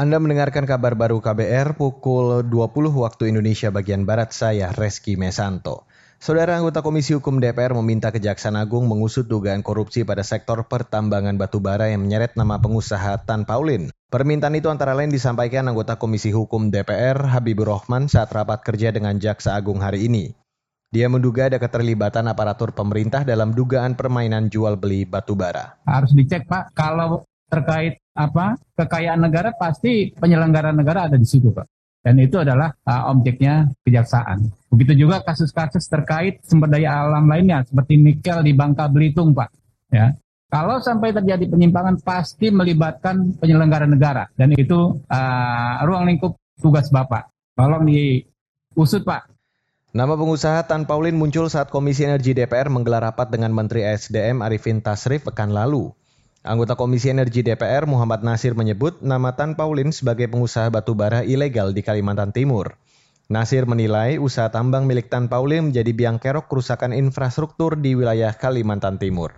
Anda mendengarkan kabar baru KBR pukul 20 waktu Indonesia bagian Barat saya Reski Mesanto. Saudara anggota Komisi Hukum DPR meminta Kejaksaan Agung mengusut dugaan korupsi pada sektor pertambangan batubara yang menyeret nama pengusaha Tan Paulin. Permintaan itu antara lain disampaikan anggota Komisi Hukum DPR Habibur Rahman saat rapat kerja dengan Jaksa Agung hari ini. Dia menduga ada keterlibatan aparatur pemerintah dalam dugaan permainan jual beli batubara. Harus dicek Pak, kalau terkait apa kekayaan negara pasti penyelenggara negara ada di situ pak. Dan itu adalah uh, objeknya kejaksaan. Begitu juga kasus-kasus terkait sumber daya alam lainnya seperti nikel di Bangka Belitung pak ya. Kalau sampai terjadi penyimpangan pasti melibatkan penyelenggara negara. Dan itu uh, ruang lingkup tugas bapak. Tolong diusut pak. Nama pengusaha Tan Paulin muncul saat Komisi Energi DPR menggelar rapat dengan Menteri SDM Arifin Tasrif pekan lalu. Anggota Komisi Energi DPR Muhammad Nasir menyebut nama Tan Paulin sebagai pengusaha batubara ilegal di Kalimantan Timur. Nasir menilai usaha tambang milik Tan Paulin menjadi biang kerok kerusakan infrastruktur di wilayah Kalimantan Timur.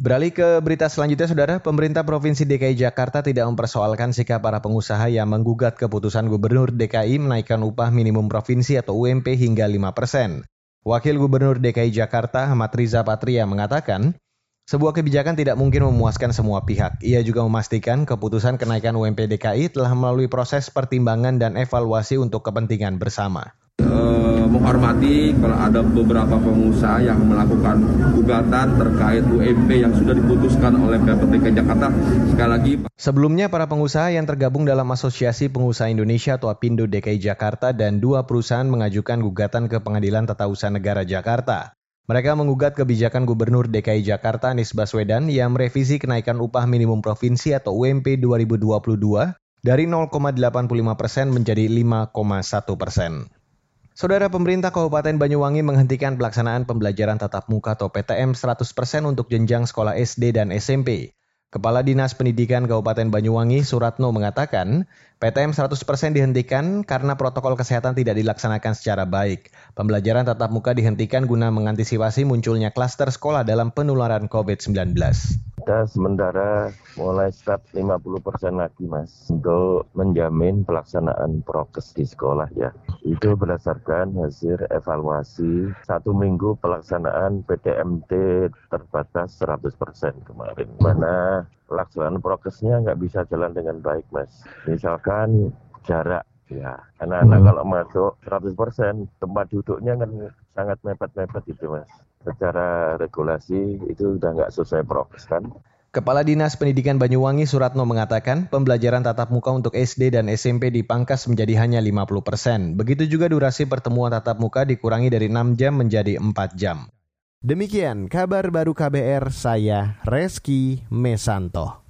Beralih ke berita selanjutnya, Saudara, pemerintah Provinsi DKI Jakarta tidak mempersoalkan sikap para pengusaha yang menggugat keputusan Gubernur DKI menaikkan upah minimum provinsi atau UMP hingga 5 persen. Wakil Gubernur DKI Jakarta Ahmad Riza Patria mengatakan, sebuah kebijakan tidak mungkin memuaskan semua pihak. Ia juga memastikan keputusan kenaikan UMP DKI telah melalui proses pertimbangan dan evaluasi untuk kepentingan bersama. Uh, menghormati kalau ada beberapa pengusaha yang melakukan gugatan terkait UMP yang sudah diputuskan oleh Pemprov DKI Jakarta. Sekali lagi, sebelumnya para pengusaha yang tergabung dalam Asosiasi Pengusaha Indonesia atau APindo DKI Jakarta dan dua perusahaan mengajukan gugatan ke Pengadilan Tata Usaha Negara Jakarta. Mereka mengugat kebijakan Gubernur DKI Jakarta Anies Baswedan yang merevisi kenaikan upah minimum provinsi atau UMP 2022 dari 0,85 persen menjadi 5,1 persen. Saudara pemerintah Kabupaten Banyuwangi menghentikan pelaksanaan pembelajaran tatap muka atau PTM 100% untuk jenjang sekolah SD dan SMP. Kepala Dinas Pendidikan Kabupaten Banyuwangi Suratno mengatakan, PTM 100% dihentikan karena protokol kesehatan tidak dilaksanakan secara baik. Pembelajaran tatap muka dihentikan guna mengantisipasi munculnya klaster sekolah dalam penularan COVID-19 kita sementara mulai start 50% lagi mas untuk menjamin pelaksanaan prokes di sekolah ya. Itu berdasarkan hasil evaluasi satu minggu pelaksanaan PTMT terbatas 100% kemarin. Mana pelaksanaan prokesnya nggak bisa jalan dengan baik mas. Misalkan jarak Ya, anak-anak hmm. kalau masuk 100% tempat duduknya kan sangat mepet-mepet itu mas secara regulasi itu sudah nggak sesuai prokes kan. Kepala Dinas Pendidikan Banyuwangi Suratno mengatakan pembelajaran tatap muka untuk SD dan SMP dipangkas menjadi hanya 50 persen. Begitu juga durasi pertemuan tatap muka dikurangi dari 6 jam menjadi 4 jam. Demikian kabar baru KBR saya Reski Mesanto.